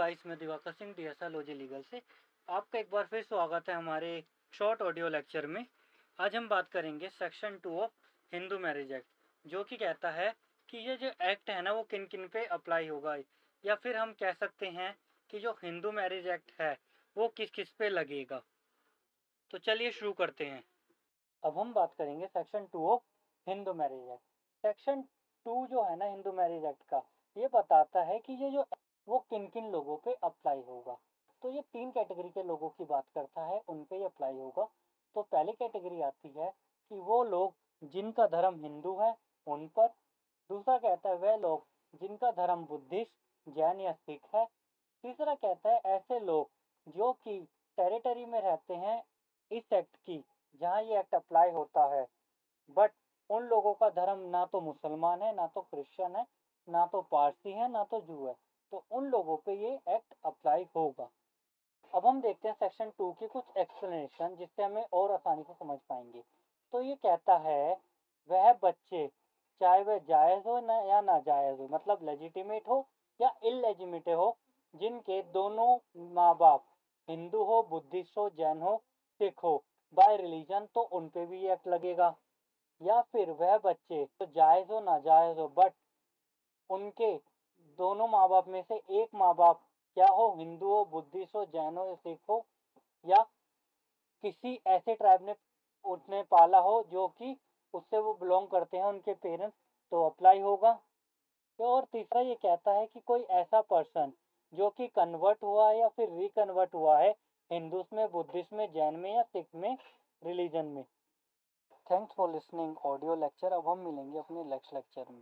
Guys मैं Divakar Singh D S legal से। आपका एक बार फिर स्वागत है हमारे शॉर्ट ऑडियो लेक्चर में। आज हम बात करेंगे section two of Hindu marriage act जो कि कहता है कि ये जो एक्ट है ना, वो किन किन पे अप्लाई होगा? या फिर हम कह सकते हैं कि जो हिंदू मैरिज एक्ट है, वो किस किस पे लगेगा? तो चलिए शुरू करते हैं। अब हम बात करेंगे section two of Hindu marriage act section two जो है ना हिंदू मैरिज एक्ट का, ये बताता है कि ये जो वो किन किन लोगों पे अप्लाई होगा? तो ये तीन कैटेगरी के लोगों की बात करता है, उन पे अप्लाई होगा। तो पहली कैटेगरी आती है कि वो लोग जिनका धर्म हिंदू है, उन पर। दूसरा कहता है, वह लोग जिनका धर्म बुद्धिस्ट, जैन या सिख है। तीसरा कहता है, ऐसे लोग जो कि टेरिटरी में रहते हैं इस एक्ट की, जहाँ ये एक्ट अप्लाई होता है। बट उन लोगों का धर्म ना तो मुसलमान है, ना तो क्रिश्चियन है, ना तो पारसी है, ना तो जू है। तो उन लोगों पे ये एक्ट अप्लाई होगा। अब हम देखते हैं सेक्शन टू की कुछ एक्सप्लेनेशन जिससे हमें और आसानी से समझ पाएँगे। तो ये कहता है, वह बच्चे, चाहे वह जायज़ हो ना, या नाजायज़ हो मतलब लेजिटिमेट हो या इलेजिमेट हो, जिनके दोनों माँ बाप हिंदू हो, बुद्धिस्ट हो, जैन हो, सिख हो बाय रिलीजन तो उन पे भी एक्ट लगेगा। या फिर वह बच्चे तो जायज़ हो, नाजायज़ हो बट उनके दोनों माँ बाप में से एक माँ बाप क्या हो, हिंदू हो, बुद्धिस्ट हो, जैन हो, सिख हो, या किसी ऐसे ट्राइब ने, उसने पाला हो जो कि उससे वो बिलोंग करते हैं, उनके पेरेंट्स तो अप्लाई होगा। और तीसरा ये कहता है कि कोई ऐसा पर्सन जो कि कन्वर्ट हुआ है या फिर रिकन्वर्ट हुआ है, हिंदूस में, बुद्धिस्ट में, जैन में या सिख में रिलीजन में। Thanks for listening audio lecture अब हम मिलेंगे अपने नेक्स्ट लेक्चर में।